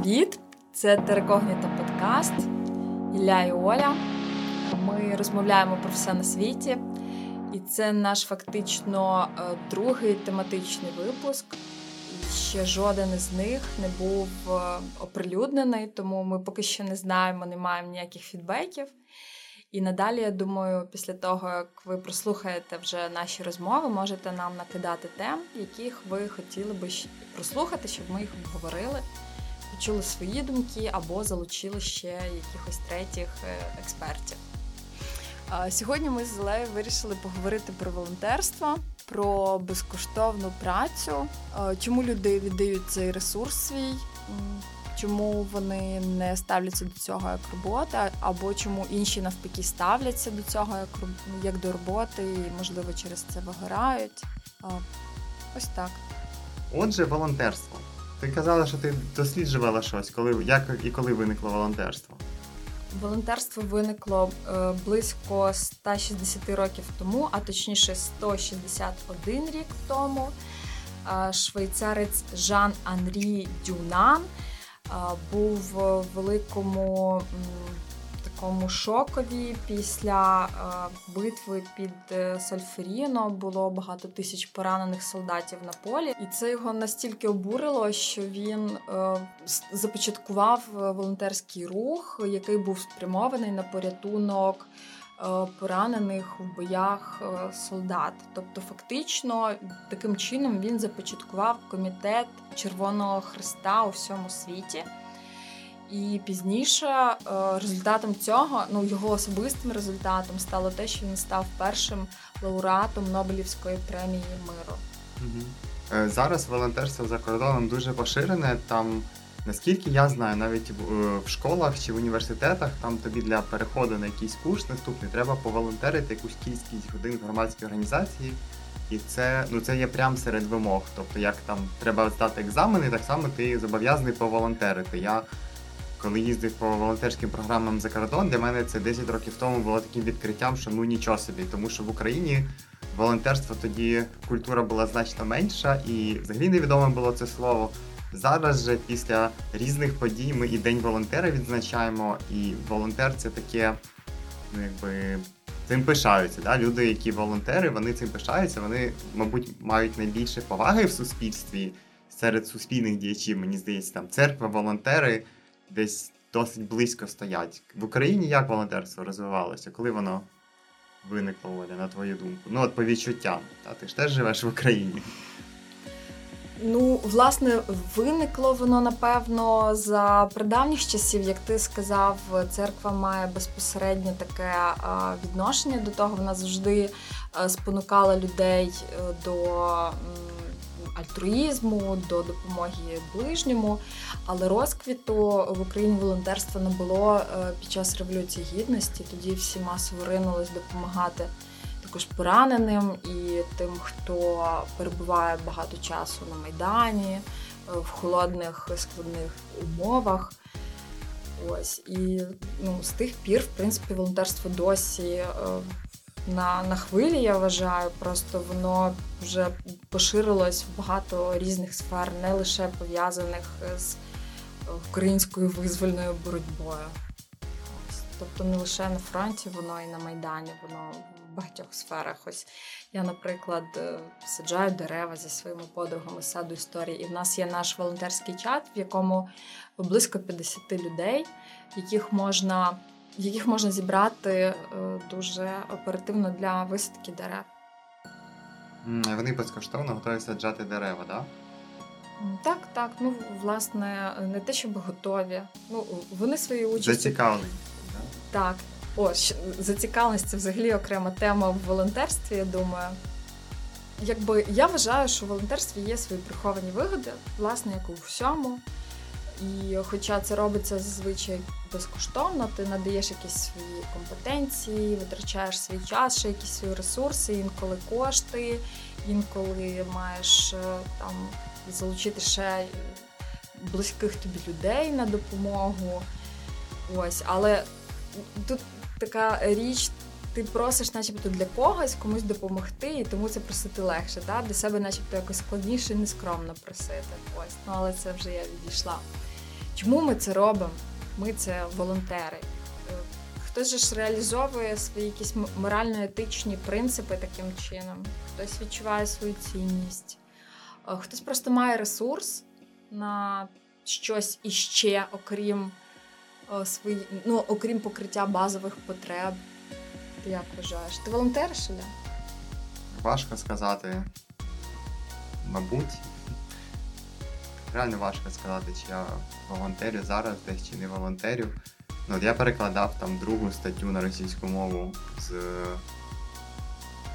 Привіт! Це Терекогніта подкаст Ілля і Оля. Ми розмовляємо про все на світі, і це наш фактично е, другий тематичний випуск. Ще жоден із них не був е, оприлюднений, тому ми поки що не знаємо, не маємо ніяких фідбеків. І надалі, я думаю, після того, як ви прослухаєте вже наші розмови, можете нам накидати тем, яких ви хотіли би прослухати, щоб ми їх обговорили почули свої думки або залучили ще якихось третіх е, експертів. Сьогодні ми з Зелею вирішили поговорити про волонтерство, про безкоштовну працю, чому люди віддають цей ресурс свій, чому вони не ставляться до цього як робота, або чому інші навпаки ставляться до цього як до роботи, і можливо через це вигорають. Ось так. Отже, волонтерство. Ти казала, що ти досліджувала щось, коли як і коли виникло волонтерство? Волонтерство виникло е, близько 160 років тому, а точніше 161 рік тому. Е, швейцарець Жан Анрі Дюнан е, був в великому такому шокові після е, битви під е, Сальферіно було багато тисяч поранених солдатів на полі, і це його настільки обурило, що він е, започаткував волонтерський рух, який був спрямований на порятунок. Поранених в боях солдат, тобто, фактично, таким чином він започаткував комітет Червоного Христа у всьому світі. І пізніше е, результатом цього, ну його особистим результатом, стало те, що він став першим лауреатом Нобелівської премії миру. Угу. Зараз волонтерство за кордоном дуже поширене. Там, наскільки я знаю, навіть в, е, в школах чи в університетах там тобі для переходу на якийсь курс наступний треба поволонтерити якусь кількість годин в громадській організації. І це ну це є прямо серед вимог. Тобто, як там треба здати екзамени, так само ти зобов'язаний поволонтерити. Я коли їздив по волонтерським програмам за кордон, для мене це 10 років тому було таким відкриттям, що ну нічого собі, тому що в Україні волонтерство тоді культура була значно менша, і взагалі невідоме було це слово. Зараз же після різних подій ми і День волонтера відзначаємо, і волонтер це таке, ну якби цим пишаються. Да? Люди, які волонтери, вони цим пишаються, вони, мабуть, мають найбільше поваги в суспільстві серед суспільних діячів. Мені здається, там церква, волонтери десь досить близько стоять. В Україні як волонтерство розвивалося? Коли воно виникло, Оля, на твою думку? Ну, от по відчуттям. Та, ти ж теж живеш в Україні. Ну, власне, виникло воно напевно за придавніх часів, як ти сказав, церква має безпосередньо таке відношення до того. Вона завжди спонукала людей е, до альтруїзму, до допомоги ближньому. Але розквіту в Україні волонтерства не було е, під час революції гідності. Тоді всі масово ринулись допомагати також пораненим і тим, хто перебуває багато часу на майдані е, в холодних складних умовах. Ось і ну з тих пір, в принципі, волонтерство досі е, на на хвилі, я вважаю, просто воно вже поширилось в багато різних сфер, не лише пов'язаних з українською визвольною боротьбою. Тобто не лише на фронті, воно і на Майдані, воно в багатьох сферах. Ось я, наприклад, е, саджаю дерева зі своїми подругами саду історії. І в нас є наш волонтерський чат, в якому близько 50 людей, яких можна яких можна зібрати е, дуже оперативно для висадки дерев. Вони безкоштовно готові саджати дерева, так? Так, так. Ну, власне, не те, щоб готові. Ну, Вони свої участі... Зацікавлені. Так. О, зацікавленість це взагалі окрема тема в волонтерстві, я думаю. Якби я вважаю, що в волонтерстві є свої приховані вигоди, власне, як у всьому. І хоча це робиться зазвичай безкоштовно, ти надаєш якісь свої компетенції, витрачаєш свій час, ще якісь свої ресурси, інколи кошти, інколи маєш е, там залучити ще близьких тобі людей на допомогу. Ось, але тут така річ. Ти просиш, начебто, для когось комусь допомогти, і тому це просити легше. Да? Для себе, начебто, якось складніше і нескромно просити. Ось, ну але це вже я відійшла. Чому ми це робимо? Ми це волонтери. Е, хтось же ж реалізовує свої якісь морально-етичні принципи таким чином, хтось відчуває свою цінність, е, хтось просто має ресурс на щось іще, окрім е, свої, ну, окрім покриття базових потреб. Ти як вважаєш? Ти волонтер, Шеля? Важко сказати. Мабуть. Реально важко сказати, чи я волонтерю зараз десь чи не волонтерю. Ну, от Я перекладав там другу статтю на російську мову з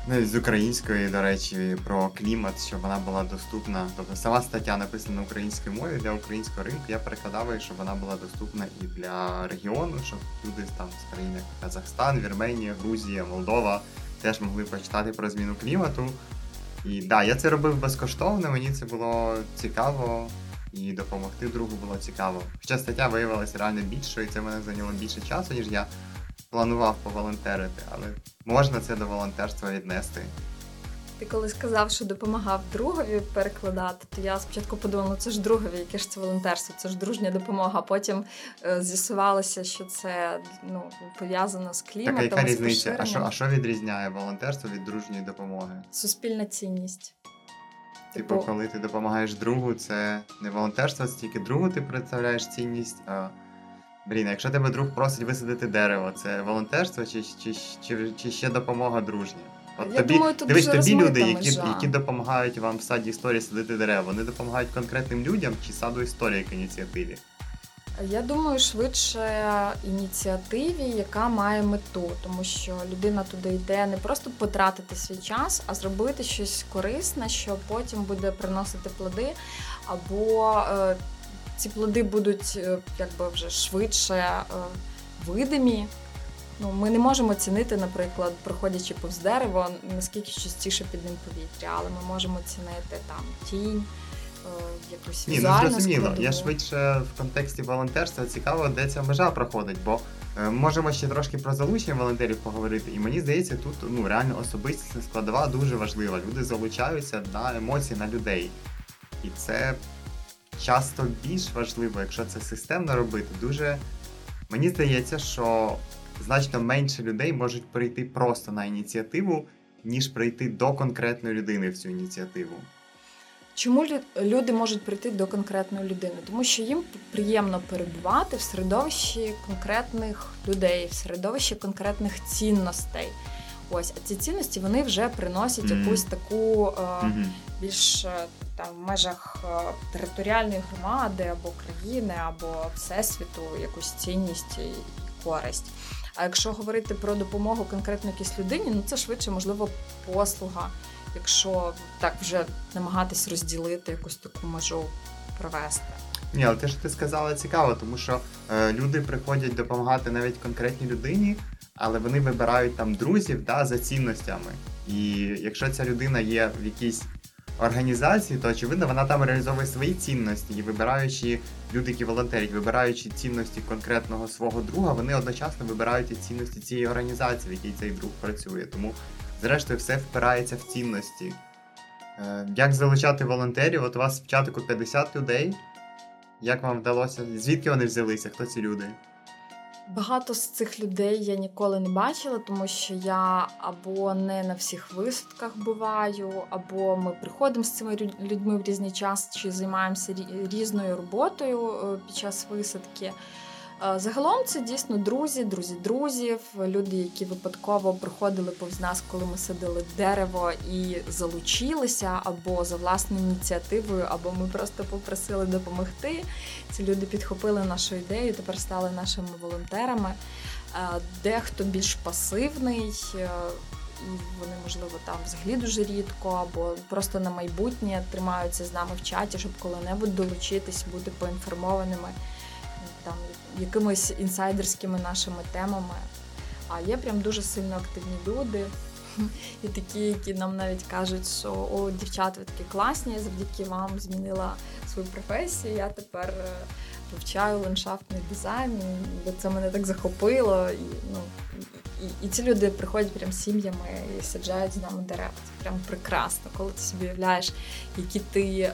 ну, з української, до речі, про клімат, щоб вона була доступна. Тобто сама стаття написана на українській мові для українського ринку. Я перекладав її, щоб вона була доступна і для регіону, щоб люди там з країн як Казахстан, Вірменія, Грузія, Молдова теж могли почитати про зміну клімату. І да, я це робив безкоштовно, мені це було цікаво і допомогти другу було цікаво. Хоча стаття виявилася реально більшою, і це мене зайняло більше часу, ніж я планував поволонтерити, але можна це до волонтерства віднести. Ти коли сказав, що допомагав другові перекладати, то я спочатку подумала, ну це ж другові, яке ж це волонтерство, це ж дружня допомога. Потім е, з'ясувалося, що це ну, пов'язано з кліматом. Так, яка різниця? А що, а що відрізняє волонтерство від дружньої допомоги? Суспільна цінність. Типу, типу, коли ти допомагаєш другу, це не волонтерство, це тільки другу ти представляєш цінність. а Блін, якщо тебе друг просить висадити дерево, це волонтерство чи чи, чи, чи ще допомога дружня? От Я тобі думаю, тут дивись, тобі люди, які які допомагають вам в саді історії садити дерева, вони допомагають конкретним людям чи саду історії як ініціативі? Я думаю, швидше ініціативі, яка має мету, тому що людина туди йде не просто потратити свій час, а зробити щось корисне, що потім буде приносити плоди, або е, ці плоди будуть е, якби вже швидше е, видимі. Ну, Ми не можемо оцінити, наприклад, проходячи повз дерево, наскільки частіше під ним повітря, але ми можемо оцінити там тінь. Е, якусь Ні, ну зрозуміло. Я швидше в контексті волонтерства цікаво, де ця межа проходить, бо е, можемо ще трошки про залучення волонтерів поговорити. І мені здається, тут ну реально особистісна складова дуже важлива. Люди залучаються на емоції на людей. І це часто більш важливо, якщо це системно робити. Дуже мені здається, що значно менше людей можуть прийти просто на ініціативу, ніж прийти до конкретної людини в цю ініціативу. Чому люди можуть прийти до конкретної людини? Тому що їм приємно перебувати в середовищі конкретних людей, в середовищі конкретних цінностей. Ось, а ці цінності вони вже приносять mm-hmm. якусь таку е, mm-hmm. більш е, там в межах е, територіальної громади або країни, або всесвіту якусь цінність і користь. А якщо говорити про допомогу конкретно якійсь людині, ну це швидше можливо послуга якщо так вже намагатись розділити якусь таку межу провести. Ні, але те, що ти сказала, цікаво, тому що е, люди приходять допомагати навіть конкретній людині, але вони вибирають там друзів да, за цінностями. І якщо ця людина є в якійсь організації, то очевидно вона там реалізовує свої цінності і вибираючи люди, які волонтерять, вибираючи цінності конкретного свого друга, вони одночасно вибирають і цінності цієї організації, в якій цей друг працює. Тому Зрештою, все впирається в цінності. Е, як залучати волонтерів? От у вас в чатику 50 людей. Як вам вдалося? Звідки вони взялися? Хто ці люди? Багато з цих людей я ніколи не бачила, тому що я або не на всіх висадках буваю, або ми приходимо з цими людьми в різний час чи займаємося різною роботою е, під час висадки. Загалом це дійсно друзі, друзі друзів, люди, які випадково проходили повз нас, коли ми садили дерево і залучилися, або за власною ініціативою, або ми просто попросили допомогти. Ці люди підхопили нашу ідею, тепер стали нашими волонтерами. Дехто більш пасивний. Е, і вони, можливо, там взагалі дуже рідко, або просто на майбутнє тримаються з нами в чаті, щоб коли-небудь долучитись, бути поінформованими там якимись інсайдерськими нашими темами. А є прям дуже сильно активні люди. І такі, які нам навіть кажуть, що о, дівчата, ви такі класні, завдяки вам змінила свою професію. Я тепер е, вивчаю ландшафтний дизайн, бо це мене так захопило. І ну, і, ці люди приходять прям сім'ями і саджають з нами дерева. Це прям прекрасно, коли ти собі уявляєш, які ти е,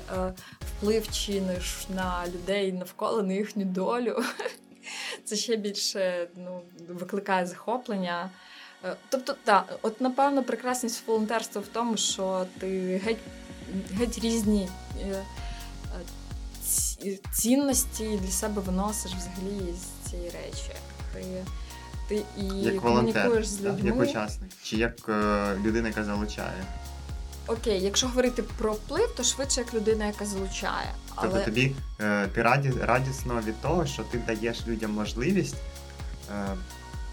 вплив чиниш на людей навколо на їхню долю. Це ще більше ну, викликає захоплення. Е, тобто, так, от напевно, прекрасність волонтерства в тому, що ти геть геть різні е, е, цінності для себе виносиш взагалі з цієї речі. Ти і як комунікуєш з людьми. Як учасник, чи як е, людина, яка залучає. Окей, якщо говорити про вплив, то швидше як людина, яка залучає. Але... Тобто тобі е, ти раді, радісно від того, що ти даєш людям можливість е,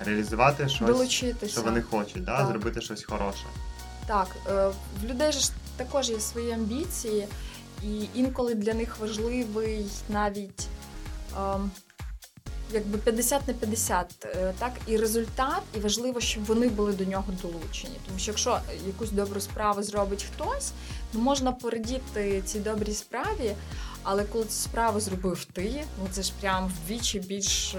реалізувати щось, Долучитися. що вони хочуть, да? зробити щось хороше. Так, е, в людей ж також є свої амбіції, і інколи для них важливий навіть. Е, якби 50 на 50, е, так і результат, і важливо, щоб вони були до нього долучені. Тому що якщо якусь добру справу зробить хтось, ну можна порадіти цій добрій справі, але коли цю справу зробив ти, ну це ж прям вдвічі більш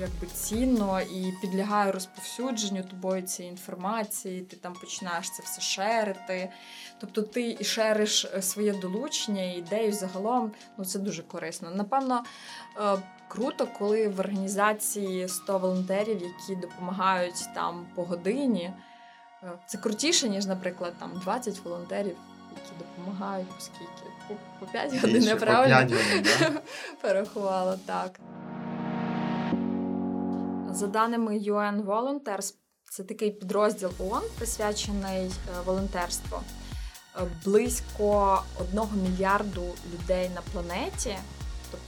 якби цінно і підлягає розповсюдженню тобою цієї інформації, ти там починаєш це все шерити. Тобто ти і шериш е, своє долучення, ідею загалом, ну це дуже корисно. Напевно, е, круто, коли в організації 100 волонтерів, які допомагають там по годині. Е, це крутіше, ніж, наприклад, там 20 волонтерів, які допомагають, оскільки по, по 5 годин я правильно перерахувала так. За даними UN Volunteers, це такий підрозділ ООН, присвячений е, волонтерству. Е, близько одного мільярду людей на планеті,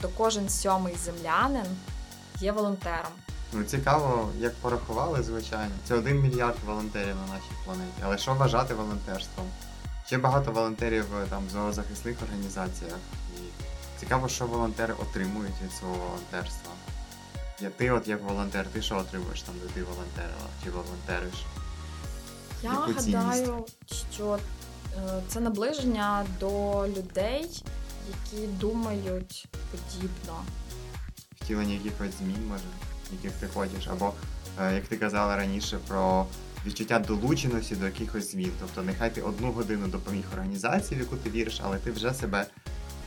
тобто кожен сьомий землянин є волонтером. Ну цікаво, як порахували, звичайно. Це один мільярд волонтерів на нашій планеті. Але що вважати волонтерством? Ще багато волонтерів е, там в зоозахисних організаціях. І цікаво, що волонтери отримують від свого волонтерства. Я ти от як волонтер, ти що отримуєш там, де ти волонтерила чи волонтериш? Я Яку гадаю, що е, це наближення до людей, які думають подібно. Втілення якихось змін, може, яких ти хочеш, або е, як ти казала раніше, про відчуття долученості до якихось змін. Тобто, нехай ти одну годину допоміг організації, в яку ти віриш, але ти вже себе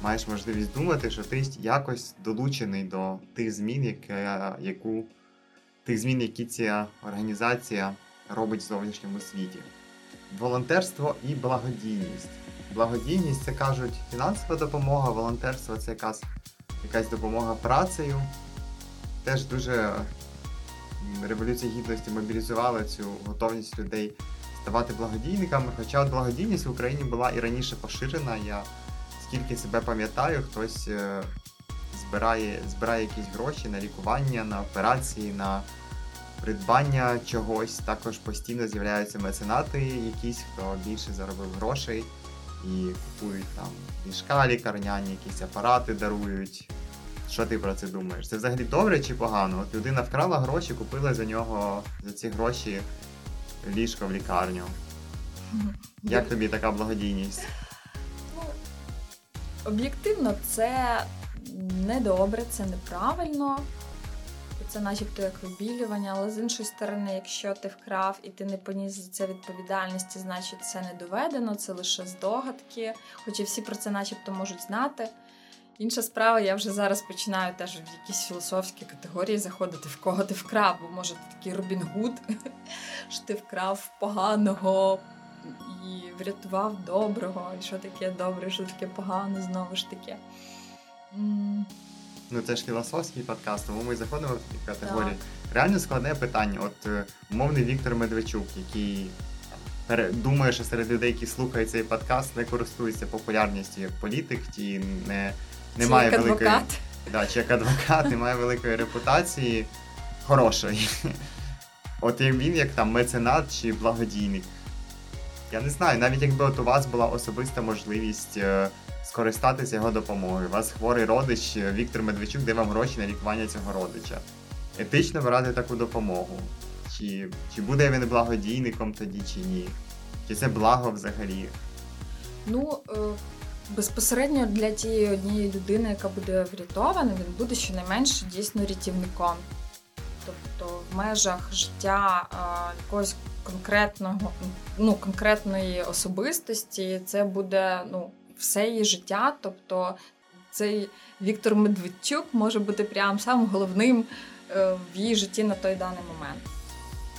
маєш можливість думати, що ти якось долучений до тих змін, яке, яку, тих змін, які ця організація робить в зовнішньому світі. Волонтерство і благодійність. Благодійність це кажуть фінансова допомога, волонтерство це якась якась допомога працею. Теж дуже Революція Гідності мобілізувала цю готовність людей ставати благодійниками. Хоча от благодійність в Україні була і раніше поширена. Я скільки себе пам'ятаю, хтось е, збирає збирає якісь гроші на лікування, на операції, на придбання чогось. Також постійно з'являються меценати, якісь, хто більше заробив грошей і купують там ліжка лікарняні, якісь апарати дарують. Що ти про це думаєш? Це взагалі добре чи погано? От людина вкрала гроші, купила за нього за ці гроші ліжко в лікарню. Як тобі така благодійність? Об'єктивно, це недобре, це неправильно. Це начебто як вибілювання, але з іншої сторони, якщо ти вкрав і ти не поніс за це відповідальності, значить це не доведено, це лише здогадки, хоча всі про це начебто можуть знати. Інша справа, я вже зараз починаю теж в якісь філософські категорії заходити, в кого ти вкрав, бо може ти такий Робін Гуд, що ти вкрав поганого і врятував доброго, і що таке добре, що таке погано, знову ж таки. Ну це ж філософський подкаст, тому ми заходимо в такі категорії. Так. Реально складне питання. От е, умовний Віктор Медведчук, який думає, що серед людей, які слухають цей подкаст, не користується популярністю як політик, ті не, не чи має як великої адвокат. Да, чи як адвокат, не має великої репутації хорошої. От як він, як там меценат чи благодійник. Я не знаю, навіть якби от у вас була особиста можливість е, скористатися його допомогою. У вас хворий родич е, Віктор Медведчук де вам гроші на лікування цього родича. Етично брати таку допомогу. Чи чи буде він благодійником тоді, чи ні? Чи це благо взагалі? Ну, е, безпосередньо для тієї однієї людини, яка буде врятована, він буде щонайменше дійсно рятівником. Тобто в межах життя якогось конкретного, ну, конкретної особистості це буде ну, все її життя. Тобто цей Віктор Медведчук може бути прям самим головним е, в її житті на той даний момент.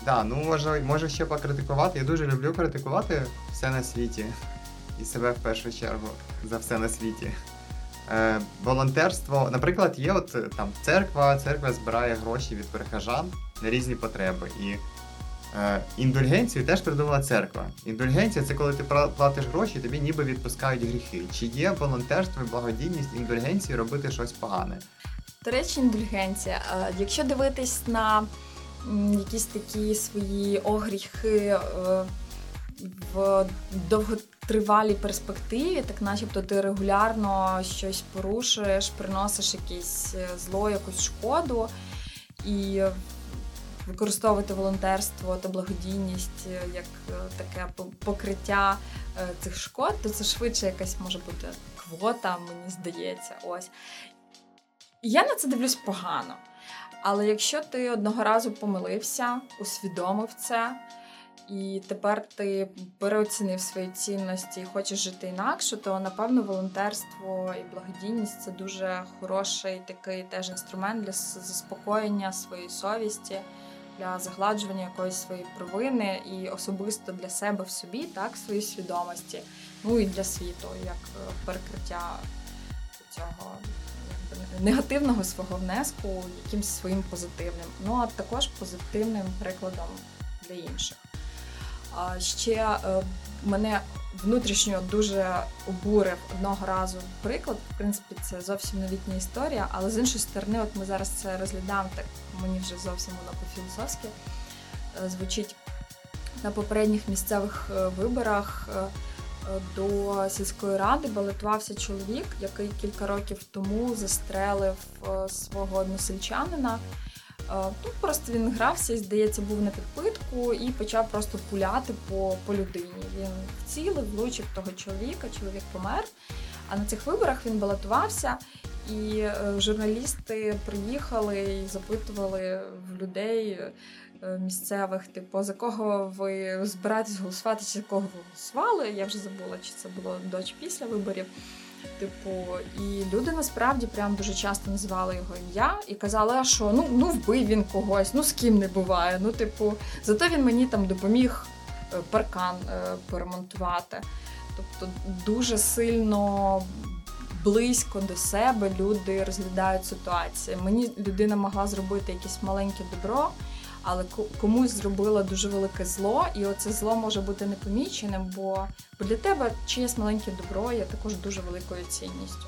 Да, ну може, може ще покритикувати. Я дуже люблю критикувати все на світі і себе в першу чергу за все на світі. Е, Волонтерство, наприклад, є от е, там церква, церква збирає гроші від прихожан на різні потреби. І індульгенцію теж придумала церква. Індульгенція це коли ти платиш гроші, тобі ніби відпускають гріхи. Чи є волонтерство благодійність індульгенції робити щось погане? До речі, індульгенція. Е, якщо дивитись на якісь такі свої огріхи е, в довготривалій перспективі, так начебто ти регулярно щось порушуєш, приносиш якесь е, зло, якусь шкоду і використовувати волонтерство та благодійність е, як таке покриття цих шкод, то це швидше якась може бути квота, мені здається. Ось. Я на це дивлюсь погано. Але якщо ти одного разу помилився, усвідомив це, і тепер ти переоцінив свої цінності і хочеш жити інакше, то напевно волонтерство і благодійність це дуже хороший такий теж інструмент для заспокоєння своєї совісті, для загладжування якоїсь своєї провини і особисто для себе в собі, так, своїй свідомості, ну і для світу, як е, перекриття цього негативного свого внеску якимось своїм позитивним, ну а також позитивним прикладом для інших. А ще е, мене внутрішньо дуже обурив одного разу приклад. В принципі, це зовсім новітня історія, але з іншої сторони, от ми зараз це розглядаємо, так мені вже зовсім воно по-філософськи е, звучить на попередніх місцевих е, виборах до сільської ради балотувався чоловік, який кілька років тому застрелив свого односельчанина. Е, тут просто він грався здається, був на підпитку і почав просто пуляти по по людині. Він вцілив, влучив того чоловіка, чоловік помер. А на цих виборах він балотувався, і е, журналісти приїхали і запитували в людей. Е, місцевих, типу, за кого ви збираєтесь голосувати, чи за кого ви голосували. Я вже забула, чи це було до чи після виборів. Типу, і люди насправді прям дуже часто називали його ім'я і казали, а що ну ну вбив він когось, ну з ким не буває. Ну, типу, зато він мені там допоміг е, паркан е, поремонтувати. Тобто, дуже сильно близько до себе люди розглядають ситуацію. Мені людина могла зробити якесь маленьке добро але комусь зробила дуже велике зло, і оце зло може бути непоміченим, бо для тебе чиєсь маленьке добро є також дуже великою цінністю.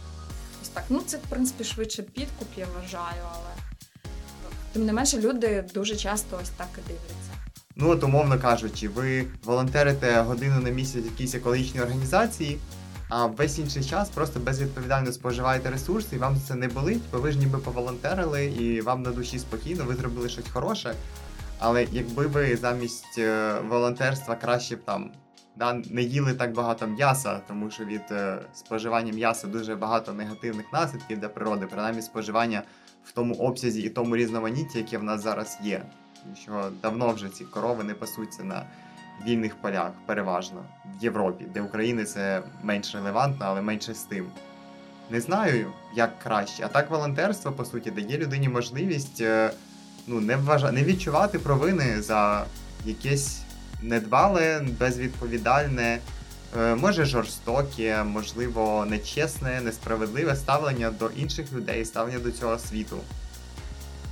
Ось так. Ну це в принципі швидше підкуп, я вважаю, але тим не менше люди дуже часто ось так і дивляться. Ну, от, умовно кажучи, ви волонтерите годину на місяць в якійсь екологічній організації, а весь інший час просто безвідповідально споживаєте ресурси, і вам це не болить, бо ви ж ніби поволонтерили, і вам на душі спокійно, ви зробили щось хороше. Але якби ви замість е, волонтерства краще б там да, не їли так багато м'яса, тому що від е, споживання м'яса дуже багато негативних наслідків для природи, принаймні споживання в тому обсязі і тому різноманітті, яке в нас зараз є. Що давно вже ці корови не пасуться на вільних полях, переважно в Європі, де України це менш релевантно, але менше з тим. Не знаю, як краще. А так волонтерство, по суті, дає людині можливість. Ну, не вважа... не відчувати провини за якесь недбале, безвідповідальне, е, може жорстоке, можливо, нечесне, несправедливе ставлення до інших людей, ставлення до цього світу.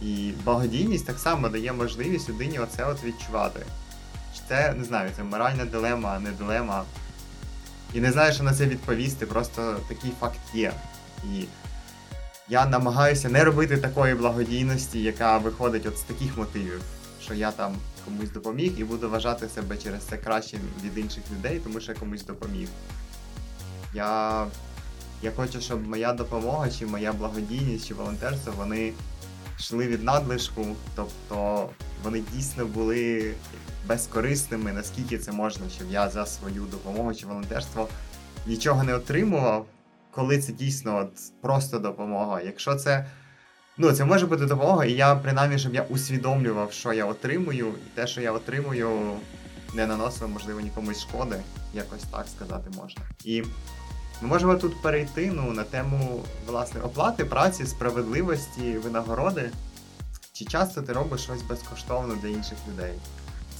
І благодійність так само дає можливість людині оце от відчувати. Це не знаю, це моральна дилема, не дилема. І не знаю, що на це відповісти, просто такий факт є. І я намагаюся не робити такої благодійності, яка виходить от з таких мотивів, що я там комусь допоміг і буду вважати себе через це кращим від інших людей, тому що я комусь допоміг. Я я хочу, щоб моя допомога, чи моя благодійність, чи волонтерство, вони йшли від надлишку, тобто вони дійсно були безкорисними, наскільки це можна, щоб я за свою допомогу чи волонтерство нічого не отримував коли це дійсно от просто допомога. Якщо це Ну, це може бути допомога, і я принаймні, щоб я усвідомлював, що я отримую, і те, що я отримую, не наносило, можливо, нікомусь шкоди, якось так сказати можна. І ми можемо тут перейти ну, на тему власне оплати праці, справедливості, винагороди. Чи часто ти робиш щось безкоштовно для інших людей?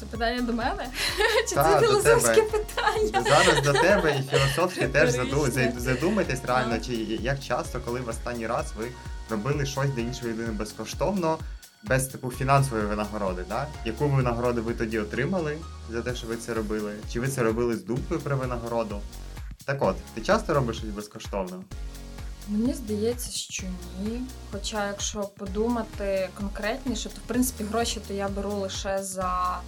Це питання до мене? Чи Та, це філософське питання? Зараз до тебе і філософськи теж заду- задумайтесь реально, чи як часто, коли в останній раз ви робили щось для іншої людини безкоштовно, без типу фінансової винагороди, да? Яку винагороду ви тоді отримали за те, що ви це робили? Чи ви це робили з думкою про винагороду? Так от, ти часто робиш щось безкоштовно? Мені здається, що ні. Хоча, якщо подумати конкретніше, то в принципі гроші то я беру лише за,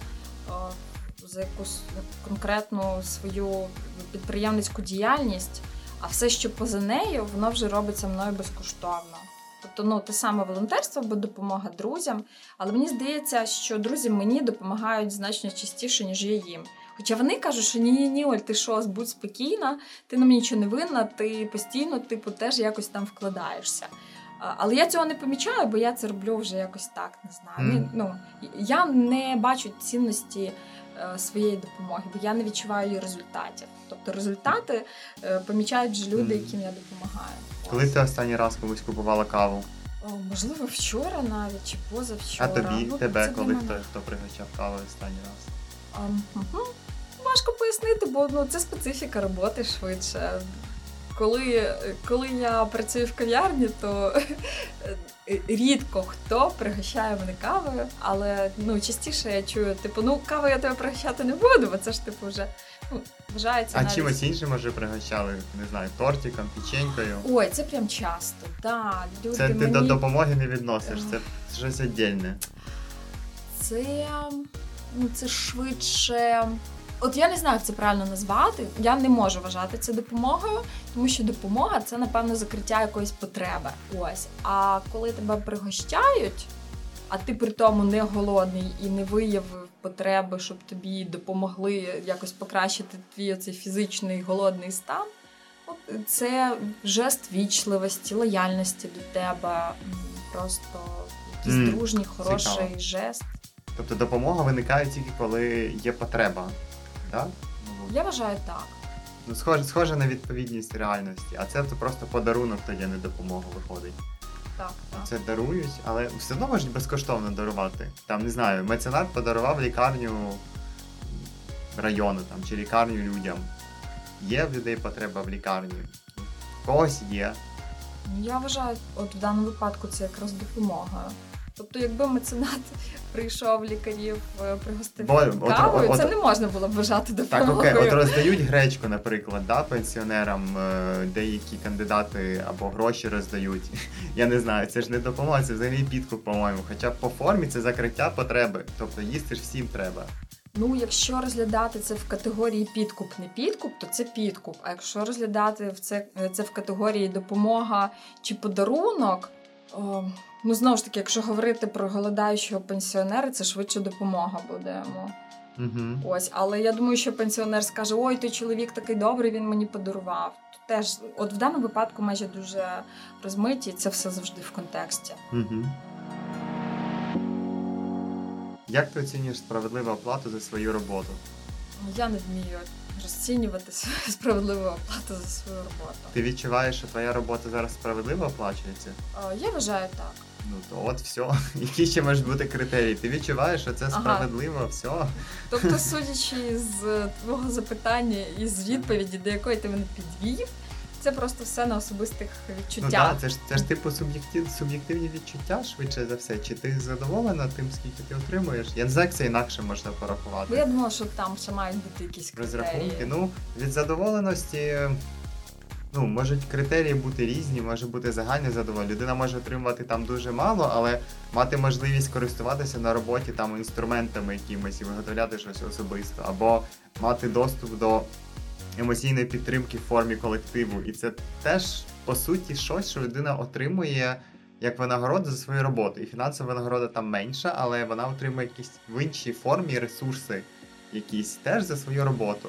за якусь конкретну свою підприємницьку діяльність, а все, що поза нею, воно вже робиться мною безкоштовно. Тобто, ну, те саме волонтерство або допомога друзям. Але мені здається, що друзі мені допомагають значно частіше, ніж я їм. Хоча вони кажуть, що ні, ні, Оль, ти що, будь спокійна, ти нам нічого не винна, ти постійно, типу, теж якось там вкладаєшся. Але я цього не помічаю, бо я це роблю вже якось так, не знаю. Ні, Ну, я не бачу цінності е, своєї допомоги, бо я не відчуваю її результатів. Тобто результати е, помічають вже люди, яким я допомагаю. Коли ти останній раз комусь купувала каву? О, можливо, вчора навіть чи А тобі, Ну, тебе, коли хто, хто пригощав каву останній раз? Ам, мгм. Важко пояснити, бо ну, це специфіка роботи швидше. Коли, коли я працюю в кав'ярні, то е, рідко хто пригощає мене кавою, але ну, частіше я чую, типу, ну каву я тебе пригощати не буду, бо це ж типу вже ну, вважається. А навіть... чимось іншим може пригощали, не знаю, тортиком, печенькою. Ой, це прям часто. Да, люди Це ти мені... до допомоги не відносиш, це щось віддільне. Це, ну, це швидше. От я не знаю, як це правильно назвати. Я не можу вважати це допомогою, тому що допомога це, напевно, закриття якоїсь потреби. Ось. А коли тебе пригощають, а ти при тому не голодний і не виявив потреби, щоб тобі допомогли якось покращити твій оцей фізичний голодний стан. От це жест вічливості, лояльності до тебе. Просто якийсь дружній, хороший цікаво. жест. Тобто допомога виникає тільки коли є потреба. Ну, Я вважаю так. Ну, схоже, схоже на відповідність реальності, а це то просто подарунок тоді не допомога виходить. Так, так. Це дарують, але все одно можуть безкоштовно дарувати. Там не знаю, меценат подарував лікарню району там чи лікарню людям. Є в людей потреба в лікарні. В когось є. Ну, я вважаю, от в даному випадку це якраз допомога. Тобто, якби меценат прийшов лікарів, е, пригостив Бо, кавою, от- це не можна було б вважати Так, окей, от роздають гречку, наприклад, да, пенсіонерам е, деякі кандидати або гроші роздають. Я не знаю, це ж не допомога, це взагалі підкуп, по-моєму. Хоча по формі це закриття потреби. Тобто їсти ж всім треба. Ну, якщо розглядати це в категорії підкуп, не підкуп, то це підкуп. А якщо розглядати в це, це в категорії допомога чи подарунок, ну знову ж таки, якщо говорити про голодаючого пенсіонера, це швидше допомога буде йому. Угу. Ось, але я думаю, що пенсіонер скаже: Ой, той чоловік такий добрий, він мені подарував. Теж, от в даному випадку, майже дуже розмиті, це все завжди в контексті. Угу. Як ти оцінюєш справедливу оплату за свою роботу? Я не вмію розцінювати справедливу оплату за свою роботу. Ти відчуваєш, що твоя робота зараз справедливо оплачується? Я вважаю так. Ну то от все. Які ще можуть бути критерії? Ти відчуваєш, що це Ага. справедливо, все. Тобто, судячи з твого запитання і з відповіді, до якої ти мене підвів, це просто все на особистих Ну відчуттях. так, це ж це ж типу суб'єктив, суб'єктивні відчуття швидше за все. Чи ти задоволена тим, скільки ти отримуєш? Я не знаю, як це інакше можна Бо порахувати. я думала, що там ще мають бути якісь Розрахунки. критерії. Ну, від задоволеності. Ну, можуть критерії бути різні, може бути загальне задоволення. Людина може отримувати там дуже мало, але мати можливість користуватися на роботі там інструментами якимись і виготовляти щось особисто, або мати доступ до емоційної підтримки в формі колективу. І це теж по суті щось, що людина отримує як винагороду за свою роботу. І фінансова винагорода там менша, але вона отримує якісь в іншій формі ресурси, якісь теж за свою роботу.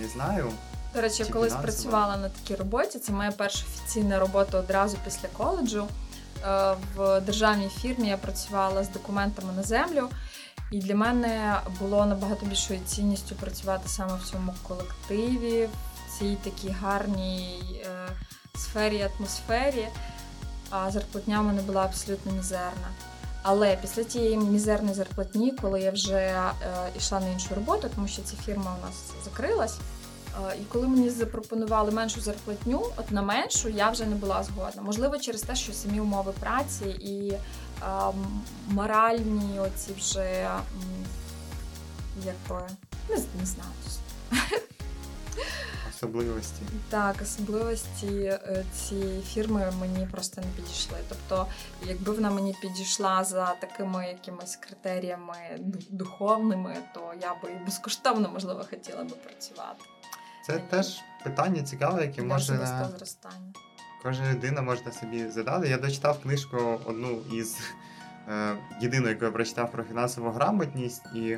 Не знаю. До речі, я колись працювала на такій роботі. Це моя перша офіційна робота одразу після коледжу. Е, в державній фірмі я працювала з документами на землю, і для мене було набагато більшою цінністю працювати саме в цьому колективі, в цій такій гарній е, сфері атмосфері. А зарплатня в мене була абсолютно мізерна. Але після тієї мізерної зарплатні, коли я вже е, йшла на іншу роботу, тому що ця фірма у нас закрилась. Е, і коли мені запропонували меншу зарплатню, от на меншу я вже не була згодна. Можливо, через те, що самі умови праці і моральні оці вже якби не, не знаю. Особливості. Так, особливості е, цієї фірми мені просто не підійшли. Тобто, якби вона мені підійшла за такими якимись критеріями духовними, то я би і безкоштовно можливо хотіла би працювати. Це теж питання цікаве, яке може зростання. Кожна людина може собі задати. Я дочитав книжку одну із е, єдину, яку я прочитав про фінансову грамотність, і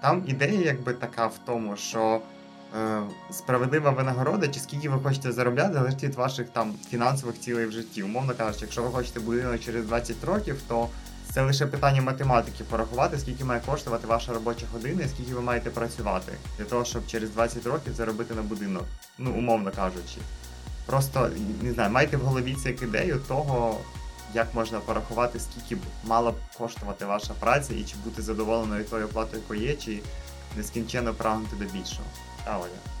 там ідея якби така в тому, що е, справедлива винагорода, чи скільки ви хочете заробляти, залежить від ваших там фінансових цілей в житті. Умовно кажучи, якщо ви хочете будинок через 20 років, то це лише питання математики порахувати, скільки має коштувати ваша робоча година і скільки ви маєте працювати для того, щоб через 20 років заробити на будинок. Ну, умовно кажучи. Просто не знаю, майте в голові цю ідею того, як можна порахувати, скільки б мала б коштувати ваша праця, і чи бути задоволеною тою оплатою, яку є, чи нескінченно прагнути до більшого. Та, Оля.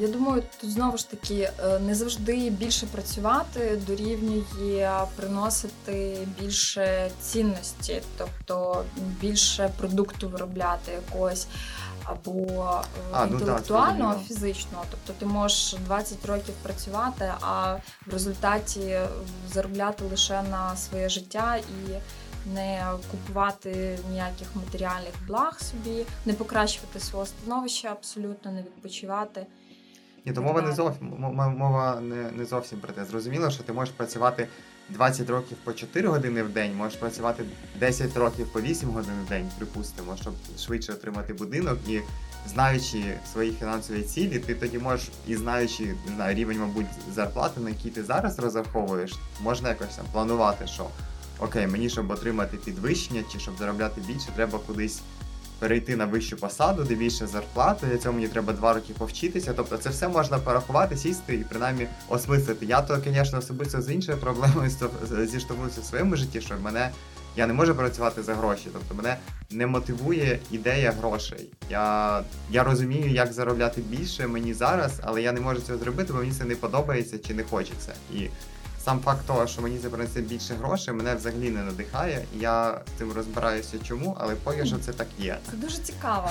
Я думаю, тут знову ж таки е, не завжди більше працювати дорівнює приносити більше цінності, тобто більше продукту виробляти якогось або е, а, інтелектуального, ну, фізичного. Тобто ти можеш 20 років працювати, а в результаті заробляти лише на своє життя і не купувати ніяких матеріальних благ собі, не покращувати свого становища абсолютно, не відпочивати. Ні, то мова не зовсім мова не, не зовсім про те. Зрозуміло, що ти можеш працювати 20 років по 4 години в день, можеш працювати 10 років по 8 годин в день, припустимо, щоб швидше отримати будинок. І знаючи свої фінансові цілі, ти тоді можеш і знаючи знаю, рівень, мабуть, зарплати, на який ти зараз розраховуєш, можна якось там планувати, що окей, мені щоб отримати підвищення чи щоб заробляти більше, треба кудись перейти на вищу посаду, де більше зарплати. Для цього мені треба два роки повчитися. Тобто це все можна порахувати, сісти і принаймні осмислити. Я то, звісно, особисто з іншою проблемою зіштовхнувся в своєму житті, що мене. Я не можу працювати за гроші, тобто мене не мотивує ідея грошей. Я я розумію, як заробляти більше мені зараз, але я не можу цього зробити, бо мені це не подобається чи не хочеться. І сам факт того, що мені це принесе більше грошей, мене взагалі не надихає. Я з цим розбираюся, чому, але поки що це так є. Це дуже цікаво.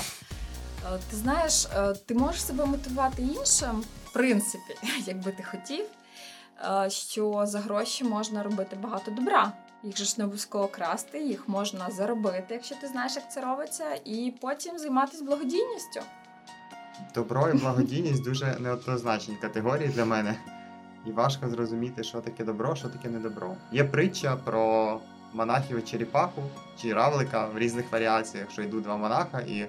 Е, ти знаєш, е, ти можеш себе мотивувати іншим, в принципі, якби ти хотів, е, що за гроші можна робити багато добра. Їх же ж не обов'язково красти, їх можна заробити, якщо ти знаєш, як це робиться, і потім займатися благодійністю. Добро і благодійність дуже неоднозначні категорії для мене і важко зрозуміти, що таке добро, що таке недобро. Є притча про монахів і черепаху чи равлика в різних варіаціях, що йдуть два монаха і.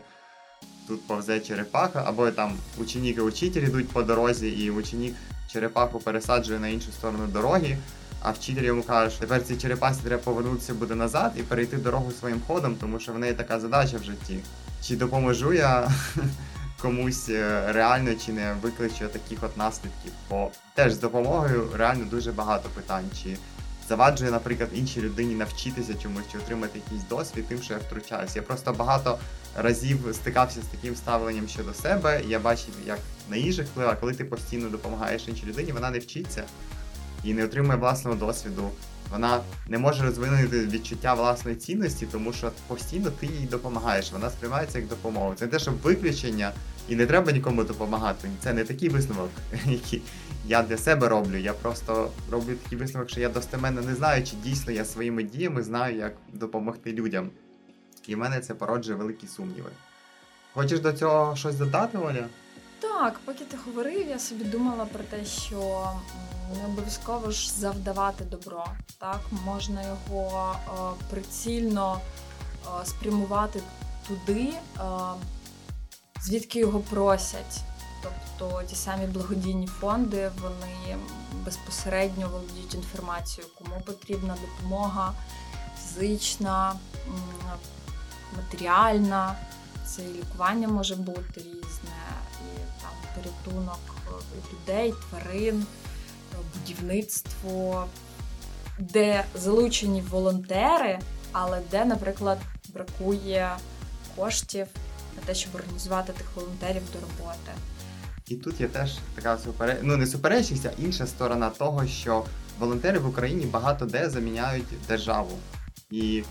Тут повзе черепаха, або там ученик і учитель йдуть по дорозі, і ученик черепаху пересаджує на іншу сторону дороги, а вчитель йому каже, що тепер цій черепасі треба повернутися буде назад і перейти дорогу своїм ходом, тому що в неї така задача в житті. Чи допоможу я комусь е, реально чи не викличе таких от наслідків. Бо теж з допомогою реально дуже багато питань. Чи заваджує, наприклад, іншій людині навчитися чомусь чи отримати якийсь досвід, тим, що я втручаюся. Я просто багато разів стикався з таким ставленням щодо себе. Я бачив, як на інших впливає, коли ти постійно допомагаєш іншій людині, вона не вчиться і не отримує власного досвіду. Вона не може розвинути відчуття власної цінності, тому що постійно ти їй допомагаєш. Вона сприймається як допомога. Це не те, що виключення, і не треба нікому допомагати. Це не такий висновок, який я для себе роблю. Я просто роблю такий висновок, що я достеменно не знаю, чи дійсно я своїми діями знаю, як допомогти людям. І в мене це породжує великі сумніви. Хочеш до цього щось додати, Оля? Так, поки ти говорив, я собі думала про те, що не обов'язково ж завдавати добро. Так, можна його е, прицільно е, спрямувати туди, е, звідки його просять. Тобто ті самі благодійні фонди вони безпосередньо володіють інформацією, кому потрібна допомога фізична, матеріальна, це і лікування може бути різне, і там порятунок людей, тварин, будівництво, де залучені волонтери, але де, наприклад, бракує коштів на те, щоб організувати тих волонтерів до роботи. І тут є теж така супереч... ну не суперечність, а інша сторона того, що волонтери в Україні багато де заміняють державу. І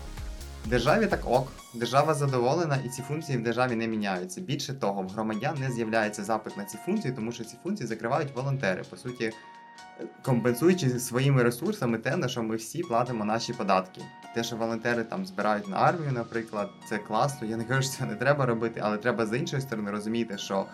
державі так ок, держава задоволена, і ці функції в державі не міняються. Більше того, в громадян не з'являється запит на ці функції, тому що ці функції закривають волонтери. По суті, компенсуючи своїми ресурсами те, на що ми всі платимо наші податки. Те, що волонтери там збирають на армію, наприклад, це класно. Я не кажу, що це не треба робити, але треба з іншої сторони розуміти, що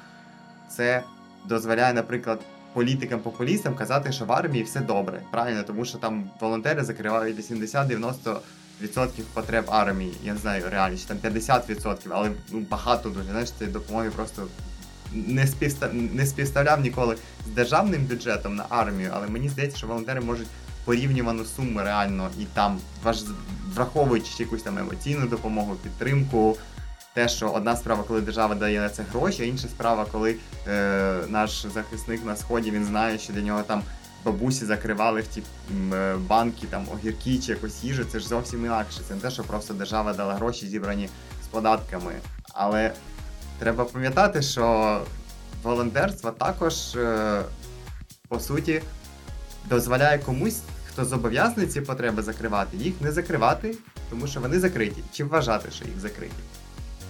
це дозволяє, наприклад, політикам-популістам казати, що в армії все добре. Правильно, тому що там волонтери закривають 80-90%. Відсотків потреб армії, я не знаю, реально, чи там 50%, але ну, багато дуже. Знаєш, цієї допомоги просто не співстав... не співставляв ніколи з державним бюджетом на армію, але мені здається, що волонтери можуть порівнювану суму реально і там, враховуючи якусь там емоційну допомогу, підтримку. Те, що одна справа, коли держава дає на це гроші, а інша справа, коли е, наш захисник на сході він знає, що для нього там бабусі закривали в ті е, банки там огірки чи якось їжу, це ж зовсім інакше. Це не те, що просто держава дала гроші, зібрані з податками. Але треба пам'ятати, що волонтерство також, е, по суті, дозволяє комусь, хто зобов'язаний ці потреби закривати, їх не закривати, тому що вони закриті, чи вважати, що їх закриті.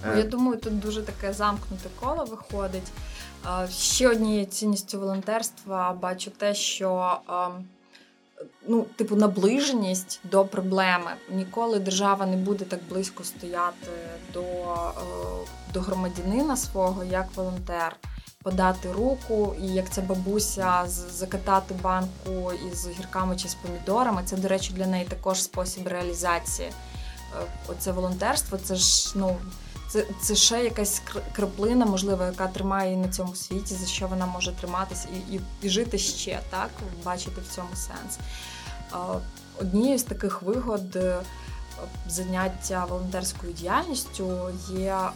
Ну, я думаю, тут дуже таке замкнуте коло виходить. Ще однією цінністю волонтерства бачу те, що ну, типу, наближеність до проблеми. Ніколи держава не буде так близько стояти до, до громадянина свого, як волонтер. Подати руку, і як ця бабуся закатати банку із гірками чи з помідорами. Це, до речі, для неї також спосіб реалізації. Е, оце волонтерство, це ж ну це це ще якась краплина, можливо, яка тримає її на цьому світі, за що вона може триматися і, і, і жити ще, так, бачити в цьому сенс. Однією з таких вигод е, заняття волонтерською діяльністю є е,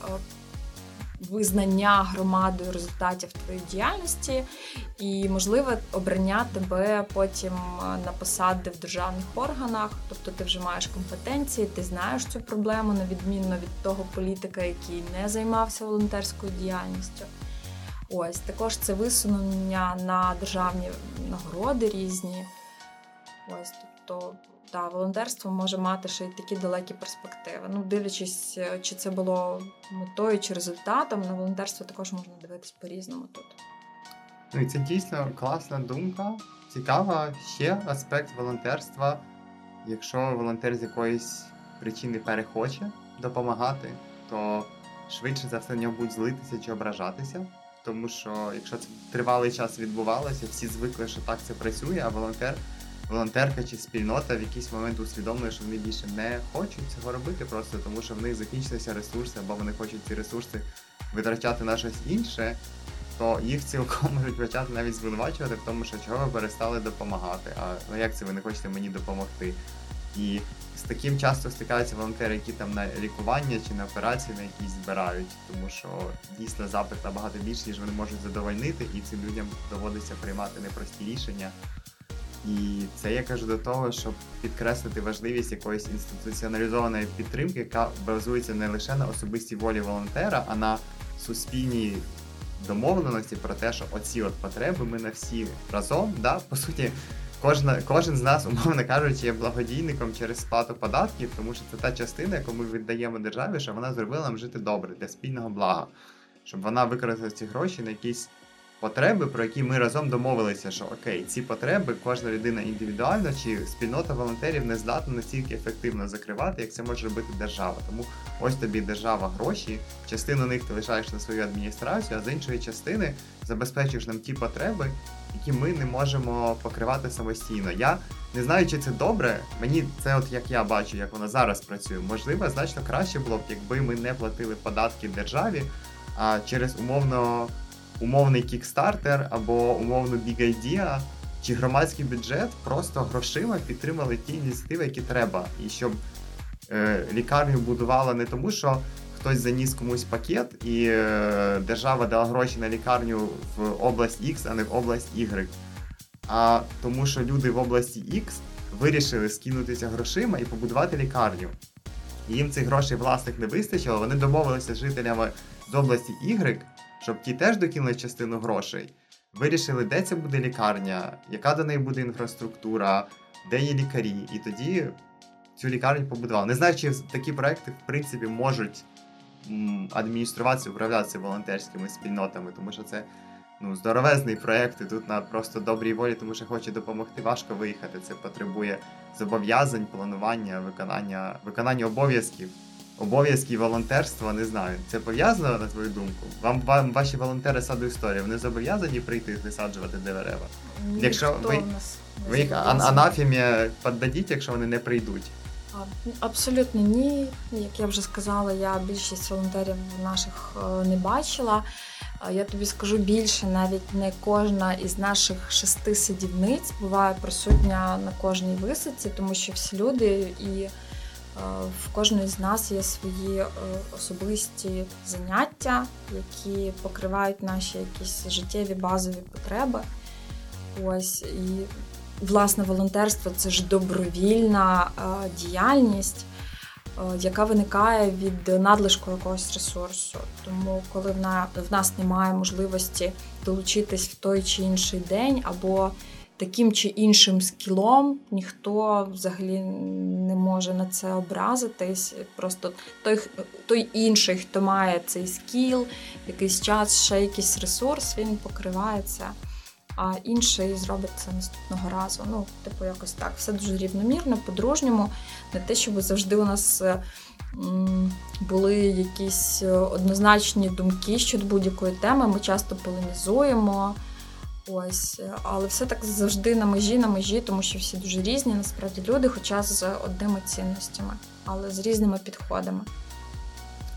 визнання громадою результатів твоєї діяльності і можливе обрання тебе потім на посади в державних органах, тобто ти вже маєш компетенції, ти знаєш цю проблему на відмінно від того політика, який не займався волонтерською діяльністю. Ось також це висунення на державні нагороди різні. Ось тобто та волонтерство може мати ще й такі далекі перспективи. Ну, дивлячись, е, чи це було метою чи результатом, на волонтерство також можна дивитись по-різному тут. Ну і це дійсно класна думка. Цікава ще аспект волонтерства. Якщо волонтер з якоїсь причини перехоче допомагати, то швидше за все в нього будуть злитися чи ображатися. Тому що якщо це тривалий час відбувалося, всі звикли, що так це працює, а волонтер волонтерка чи спільнота в якийсь момент усвідомлює, що вони більше не хочуть цього робити, просто тому що в них закінчилися ресурси, або вони хочуть ці ресурси витрачати на щось інше, то їх цілком можуть почати навіть звинувачувати в тому, що чого ви перестали допомагати. А ну як це ви не хочете мені допомогти? І з таким часто стикаються волонтери, які там на лікування чи на операції на якісь збирають, тому що дійсно запит набагато більше, ніж вони можуть задовольнити, і цим людям доводиться приймати непрості рішення. І це я кажу до того, щоб підкреслити важливість якоїсь інституціоналізованої підтримки, яка базується не лише на особистій волі волонтера, а на суспільній домовленості про те, що оці от потреби ми на всі разом, да, по суті. Кожна, кожен з нас, умовно кажучи, є благодійником через сплату податків, тому що це та частина, яку ми віддаємо державі, щоб вона зробила нам жити добре для спільного блага, щоб вона використала ці гроші на якісь потреби, про які ми разом домовилися, що окей, ці потреби кожна людина індивідуально чи спільнота волонтерів не здатна настільки ефективно закривати, як це може робити держава. Тому ось тобі держава гроші, частину них ти лишаєш на свою адміністрацію, а з іншої частини забезпечуєш нам ті потреби, які ми не можемо покривати самостійно. Я не знаю, чи це добре. Мені це, от як я бачу, як вона зараз працює. Можливо, значно краще було б, якби ми не платили податки державі, а через умовно умовний кікстартер або умовно Big Idea чи громадський бюджет просто грошима підтримали ті ініціативи, які треба, і щоб е, лікарню будувала не тому, що хтось заніс комусь пакет, і е, держава дала гроші на лікарню в область X, а не в область Y. А тому, що люди в області X вирішили скинутися грошима і побудувати лікарню. І їм цих грошей власник не вистачило. Вони домовилися з жителями з області Y, щоб ті теж докинули частину грошей. Вирішили, де це буде лікарня, яка до неї буде інфраструктура, де є лікарі. І тоді цю лікарню побудували. Не знаю, чи такі проекти в принципі можуть адмініструватися, управлятися волонтерськими спільнотами, тому що це ну, здоровезний проєкт, і тут на просто добрій волі, тому що хоче допомогти, важко виїхати. Це потребує зобов'язань, планування, виконання, виконання обов'язків. Обов'язки волонтерства, не знаю. Це пов'язано на твою думку? Вам, вам ваші волонтери саду історії, вони зобов'язані прийти висаджувати дерева? Якщо ви, ви їх анафімі піддадіть, якщо вони не прийдуть. Абсолютно ні. Як я вже сказала, я більшість волонтерів наших е, не бачила. Я тобі скажу більше, навіть не кожна із наших шести сидівниць буває присутня на кожній висадці, тому що всі люди і в кожної з нас є свої е, особисті заняття, які покривають наші якісь життєві базові потреби. Ось і власне волонтерство це ж добровільна е, діяльність, е, яка виникає від надлишку якогось ресурсу. Тому, коли в нас немає можливості долучитись в той чи інший день, або таким чи іншим скілом, ніхто взагалі не може на це образитись. Просто той той інший, хто має цей скіл, якийсь час, ще якийсь ресурс, він покривається а інший зробить це наступного разу. Ну, типу, якось так. Все дуже рівномірно, по-дружньому. Не те, щоб завжди у нас е, були якісь е, однозначні думки щодо будь-якої теми. Ми часто полемізуємо. Ось, але все так завжди на межі, на межі, тому що всі дуже різні, насправді люди, хоча з одними цінностями, але з різними підходами.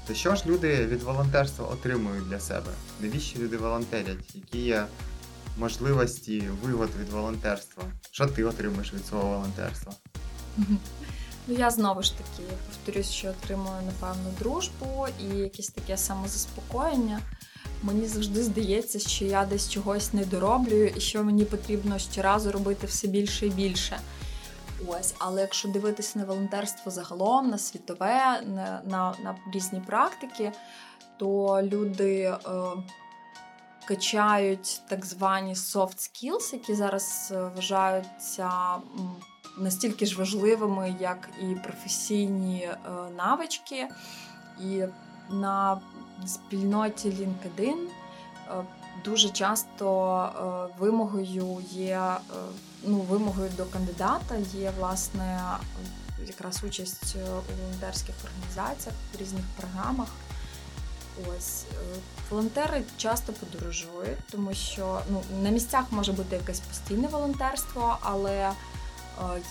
То що ж люди від волонтерства отримують для себе? Навіщо люди волонтерять? Які є можливості вигод від волонтерства. Що ти отримуєш від свого волонтерства? Ну, я знову ж таки повторюсь, що отримую, напевно, дружбу і якесь таке самозаспокоєння. Мені завжди здається, що я десь чогось не дороблюю, і що мені потрібно щоразу робити все більше і більше. Ось, але якщо дивитися на волонтерство загалом, на світове, на на, на різні практики, то люди е, качають так звані soft skills, які зараз е, вважаються настільки ж важливими, як і професійні е, навички. І на спільноті LinkedIn е, дуже часто вимогою є ну, вимогою до кандидата є власне якраз участь у волонтерських організаціях в різних програмах. Ось е, волонтери часто подорожують, тому що ну на місцях може бути якесь постійне волонтерство, але е,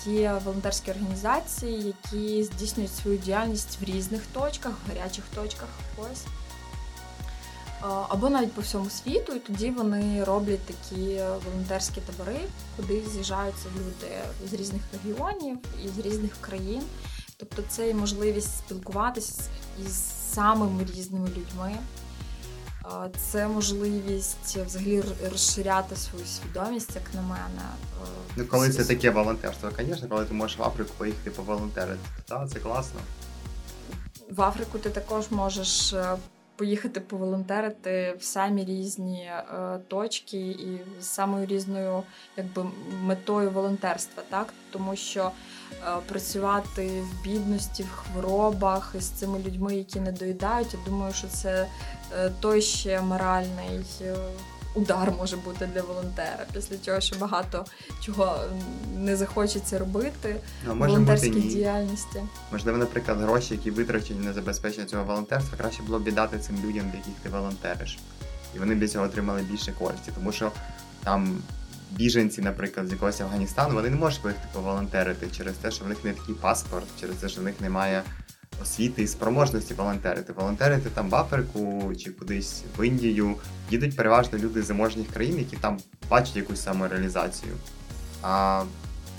є волонтерські організації, які здійснюють свою діяльність в різних точках, в гарячих точках. Ось. Е, або навіть по всьому світу, і тоді вони роблять такі волонтерські табори, куди з'їжджаються люди з різних регіонів і з різних країн. Тобто це і можливість спілкуватися із самими різними людьми. Це можливість взагалі розширяти свою свідомість, як на мене. Ну, коли це таке волонтерство, звісно, коли ти можеш в Африку поїхати поволонтерити, то це класно. В Африку ти також можеш е, поїхати поволонтерити в самі різні е, точки і з самою різною якби, метою волонтерства, так? Тому що працювати в бідності, в хворобах з цими людьми, які не доїдають, я думаю, що це е, той ще моральний. Е, удар може бути для волонтера, після чого ще багато чого не захочеться робити ну, в волонтерській бути, діяльності. Можливо, наприклад, гроші, які витрачені на забезпечення цього волонтерства, краще було б віддати цим людям, для яких ти волонтериш. І вони б цього отримали більше користі, тому що там. Біженці, наприклад, з якогось Афганістану, вони не можуть поїхати поволонтерити через те, що в них не такий паспорт, через те, що в них немає освіти і спроможності волонтерити. Волонтерити там в Африку чи кудись в Індію їдуть переважно люди з заможних країн, які там бачать якусь самореалізацію. А,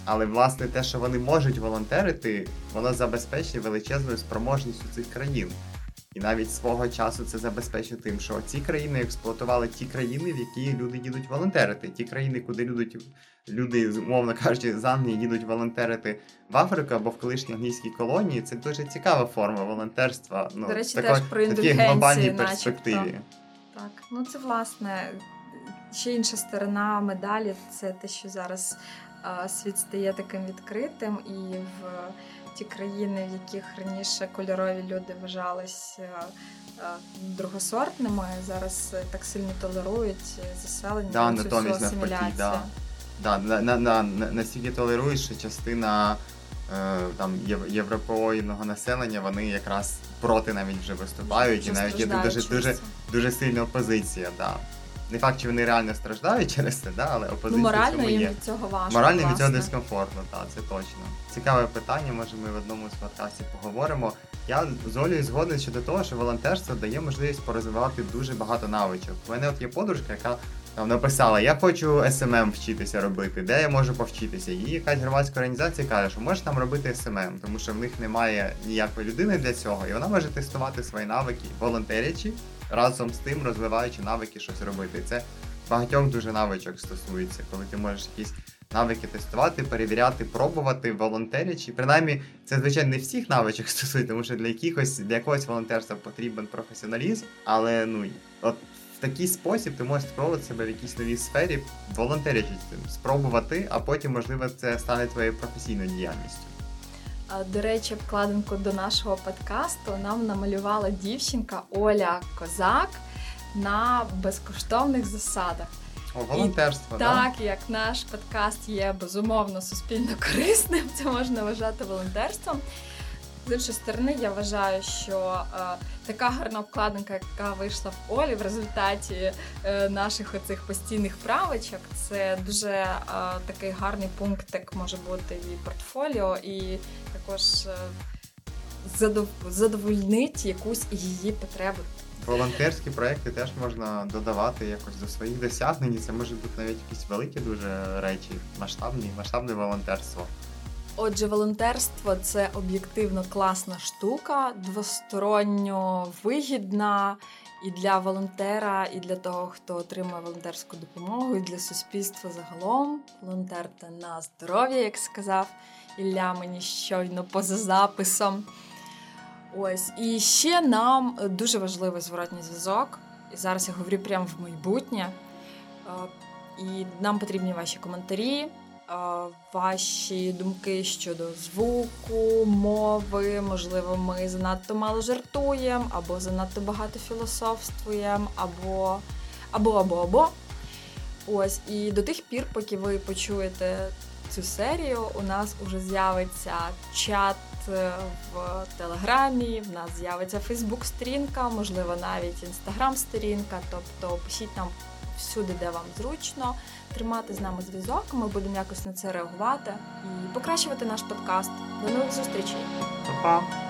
але власне те, що вони можуть волонтерити, воно забезпечує величезною спроможністю цих країн. І навіть свого часу це забезпечує тим, що ці країни експлуатували ті країни, в які люди їдуть волонтерити. Ті країни, куди люди, люди умовно кажучи, з Англії їдуть волонтерити в Африку або в колишній англійській колонії. Це дуже цікава форма волонтерства. Ну, До речі, такої- теж про такій глобальній начебто. перспективі. Так, ну це власне ще інша сторона медалі це те, що зараз а, світ стає таким відкритим, і в ті країни, в яких раніше кольорові люди вважались а, а, другосортними, зараз так сильно толерують заселення. Да, натомість асиміляцію. да. Да, на, на, на, на, настільки толерують, що частина е, там єв, європейського населення вони якраз проти навіть вже виступають, і навіть є дуже дуже дуже сильна опозиція. Да. Не факт, що вони реально страждають через це, да, але Ну, опозиція морально цьому їм є. від цього важко. Морально від цього дискомфортно, так, це точно. Цікаве питання, може ми в одному з подкастів поговоримо. Я з Олею згоден щодо того, що волонтерство дає можливість порозвивати дуже багато навичок. У мене от є подружка, яка там написала: Я хочу SMM вчитися робити, де я можу повчитися. І якась громадська організація каже, що можеш там робити SMM, тому що в них немає ніякої людини для цього, і вона може тестувати свої навики, волонтерячи, разом з тим розвиваючи навики щось робити. Це багатьох дуже навичок стосується, коли ти можеш якісь навики тестувати, перевіряти, пробувати, волонтерячи. Принаймні, це звичайно не всіх навичок стосується, тому що для якихось для якогось волонтерства потрібен професіоналізм, але ну от. В такий спосіб ти можеш спробувати себе в якійсь новій сфері, волонтерячи спробувати, а потім, можливо, це стане твоєю професійною діяльністю. До речі, вкладинку до нашого подкасту нам намалювала дівчинка Оля Козак на безкоштовних засадах. О, волонтерство, да? Так, як наш подкаст є безумовно суспільно корисним, це можна вважати волонтерством. З іншої сторони, я вважаю, що е, така гарна обкладинка, яка вийшла в Олі в результаті е, наших оцих постійних правочок, це дуже е, такий гарний пункт, як може бути і портфоліо, і також е, задов- задовольнить якусь її потребу. Волонтерські проекти теж можна додавати якось до своїх досягнень. Це може бути навіть якісь великі дуже речі, масштабні, масштабне волонтерство. Отже, волонтерство це об'єктивно класна штука, двосторонньо вигідна і для волонтера, і для того, хто отримує волонтерську допомогу, і для суспільства загалом. Волонтерте на здоров'я, як сказав Ілля мені щойно поза записом. Ось і ще нам дуже важливий зворотній зв'язок. І зараз я говорю прямо в майбутнє. Е, І нам потрібні ваші коментарі, ваші думки щодо звуку, мови. Можливо, ми занадто мало жартуємо, або занадто багато філософствуємо, або або або або. Ось і до тих пір, поки ви почуєте цю серію, у нас уже з'явиться чат е, в Телеграмі, в нас з'явиться Фейсбук-сторінка, можливо, навіть інстаграм-сторінка. Тобто пишіть нам всюди, де вам зручно, тримати з нами зв'язок. Ми будемо якось на це реагувати і покращувати наш подкаст. До нових зустрічей! Па-па!